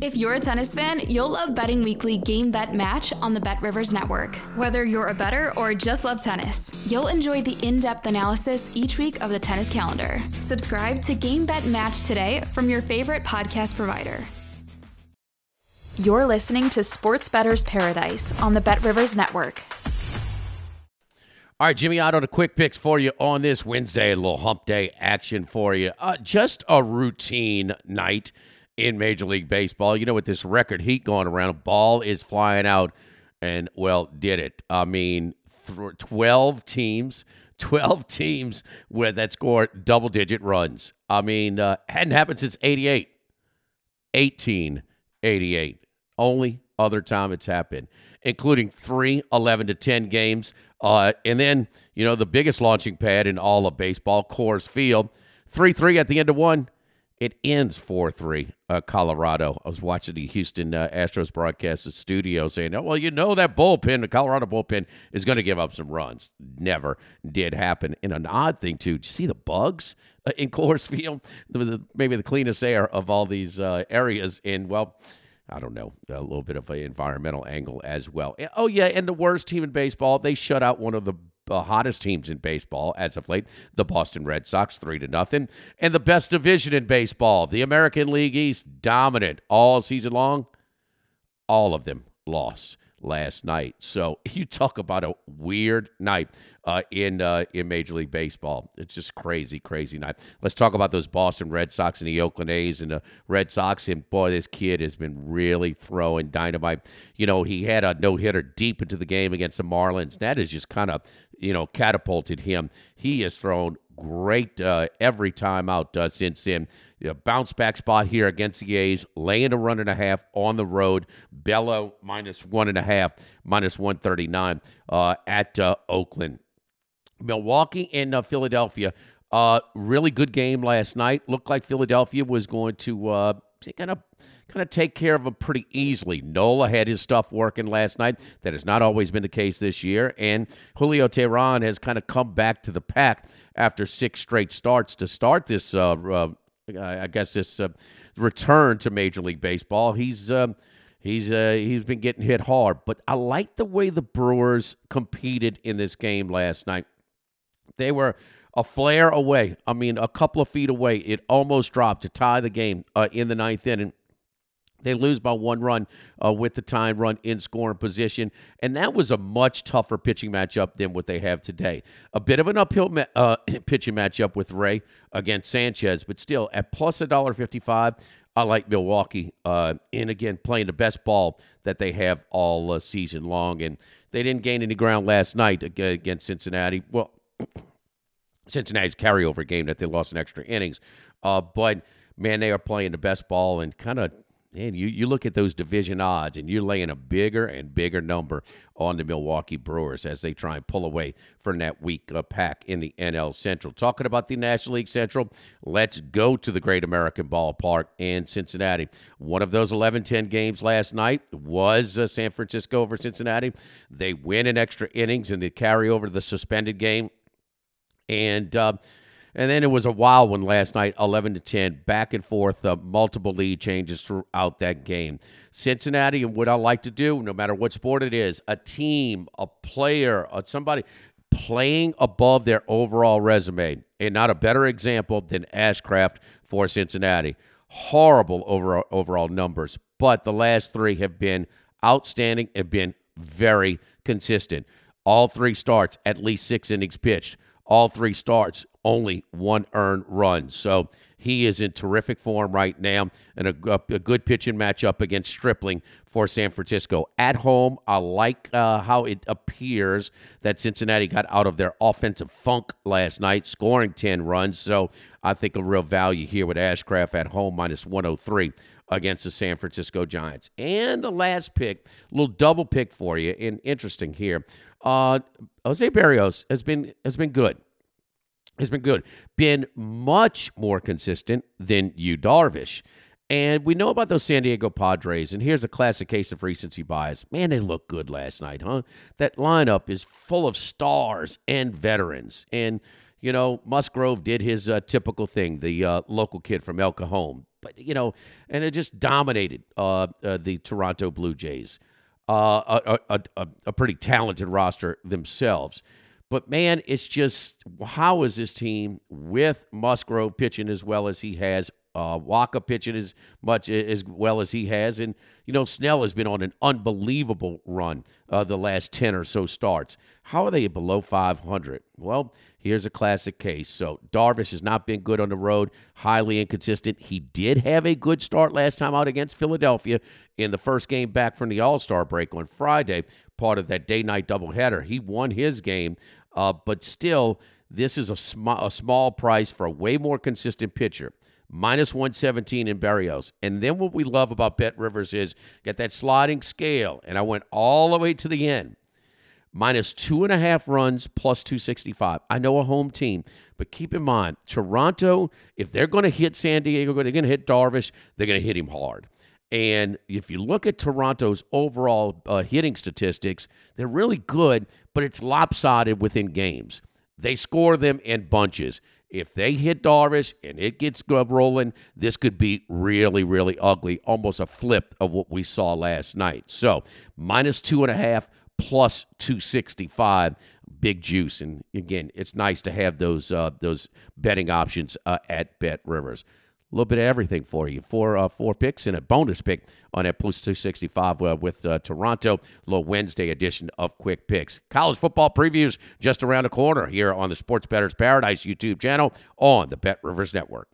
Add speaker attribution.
Speaker 1: If you're a tennis fan, you'll love Betting Weekly Game Bet Match on the Bet Rivers Network. Whether you're a better or just love tennis, you'll enjoy the in depth analysis each week of the tennis calendar. Subscribe to Game Bet Match today from your favorite podcast provider. You're listening to Sports Better's Paradise on the Bet Rivers Network.
Speaker 2: All right, Jimmy Ott, the quick picks for you on this Wednesday. A little hump day action for you. Uh, just a routine night in Major League Baseball. You know, with this record heat going around, a ball is flying out, and well, did it. I mean, th- 12 teams, 12 teams with that scored double digit runs. I mean, uh, hadn't happened since 88, 1888. Only other time it's happened, including three 11 to 10 games. Uh, and then, you know, the biggest launching pad in all of baseball, Coors Field, 3 3 at the end of one it ends 4 3, uh, Colorado. I was watching the Houston uh, Astros broadcast the studio saying, oh, well, you know that bullpen, the Colorado bullpen, is going to give up some runs. Never did happen. And an odd thing, too, see the bugs uh, in Coors Field? The, the, maybe the cleanest air of all these uh, areas. And, well, I don't know, a little bit of an environmental angle as well. Oh, yeah, and the worst team in baseball, they shut out one of the uh, hottest teams in baseball as of late, the Boston Red Sox, three to nothing, and the best division in baseball, the American League East, dominant all season long. All of them lost last night. So you talk about a weird night uh, in uh, in Major League Baseball. It's just crazy, crazy night. Let's talk about those Boston Red Sox and the Oakland A's and the Red Sox. And boy, this kid has been really throwing dynamite. You know, he had a no hitter deep into the game against the Marlins. That has just kind of you know catapulted him. He has thrown great uh, every time out uh, since then. Bounce back spot here against the A's, laying a run and a half on the road. Bello minus one and a half, minus 139 uh, at uh, Oakland. Milwaukee and uh, Philadelphia. Uh, really good game last night. Looked like Philadelphia was going to kind of kind of take care of them pretty easily. Nola had his stuff working last night. That has not always been the case this year. And Julio Teheran has kind of come back to the pack after six straight starts to start this, uh, uh, I guess, this uh, return to Major League Baseball. He's. Um, he's uh, he's been getting hit hard, but I like the way the Brewers competed in this game last night. They were a flare away. I mean, a couple of feet away. It almost dropped to tie the game uh, in the ninth inning. They lose by one run uh, with the time run in scoring position. And that was a much tougher pitching matchup than what they have today. A bit of an uphill ma- uh, pitching matchup with Rea against Sanchez, but still at plus $1.55, I like Milwaukee. Uh, and again, playing the best ball that they have all uh, season long. And they didn't gain any ground last night against Cincinnati. Well, Cincinnati's carryover game that they lost in extra innings. Uh, but man, they are playing the best ball and kind of man, you, you look at those division odds and you're laying a bigger and bigger number on the Milwaukee Brewers as they try and pull away from that weak uh, pack in the NL Central. Talking about the National League Central, let's go to the Great American Ballpark in Cincinnati. One of those 11 10 games last night was uh, San Francisco over Cincinnati. They win in extra innings and they carry over the suspended game. And, uh, and then it was a wild one last night, 11 to 10, back and forth, uh, multiple lead changes throughout that game. Cincinnati, and what I like to do, no matter what sport it is, a team, a player, uh, somebody playing above their overall resume. And not a better example than Ashcraft for Cincinnati. Horrible overall, overall numbers, but the last three have been outstanding and been very consistent. All three starts, at least six innings pitched. All three starts, only one earned run. So he is in terrific form right now and a, a good pitching matchup against Stripling for San Francisco. At home, I like uh, how it appears that Cincinnati got out of their offensive funk last night, scoring 10 runs. So I think a real value here with Ashcraft at home minus 103 against the San Francisco Giants. And the last pick, a little double pick for you, and interesting here. Uh, Jose Berrios has been has been good. Has been good. Been much more consistent than Yu Darvish. And we know about those San Diego Padres, and here's a classic case of recency bias. Man, they looked good last night, huh? That lineup is full of stars and veterans. And, you know, Musgrove did his uh, typical thing, the uh, local kid from El Cajon. But, you know, and it just dominated uh, uh the Toronto Blue Jays. Uh, a, a, a pretty talented roster themselves. But man, it's just how is this team with Musgrove pitching as well as he has uh, Wacha pitching as much as well as he has, and you know Snell has been on an unbelievable run uh, the last ten or so starts. How are they below 500? Well, here's a classic case. So Darvish has not been good on the road, highly inconsistent. He did have a good start last time out against Philadelphia in the first game back from the All Star break on Friday, part of that day night doubleheader. He won his game, uh, but still. This is a, sm- a small price for a way more consistent pitcher minus 117 in Berrios. And then what we love about Bet Rivers is get that sliding scale. And I went all the way to the end. Minus two and a half runs plus 265. I know a home team, but keep in mind, Toronto, if they're going to hit San Diego, they're going to hit Darvish, they're going to hit him hard. And if you look at Toronto's overall uh, hitting statistics, they're really good, but it's lopsided within games. They score them in bunches. If they hit Darvish and it gets rolling, this could be really, really ugly, almost a flip of what we saw last night. So, minus two and a half, plus 265 big juice and again it's nice to have those uh, those betting options uh, at bet rivers a little bit of everything for you. Four uh, four picks and a bonus pick on that plus 265 uh, with uh, Toronto. Little Wednesday edition of Quick Picks. College football previews just around the corner here on the Sports Betters Paradise YouTube channel on the Bet Rivers Network.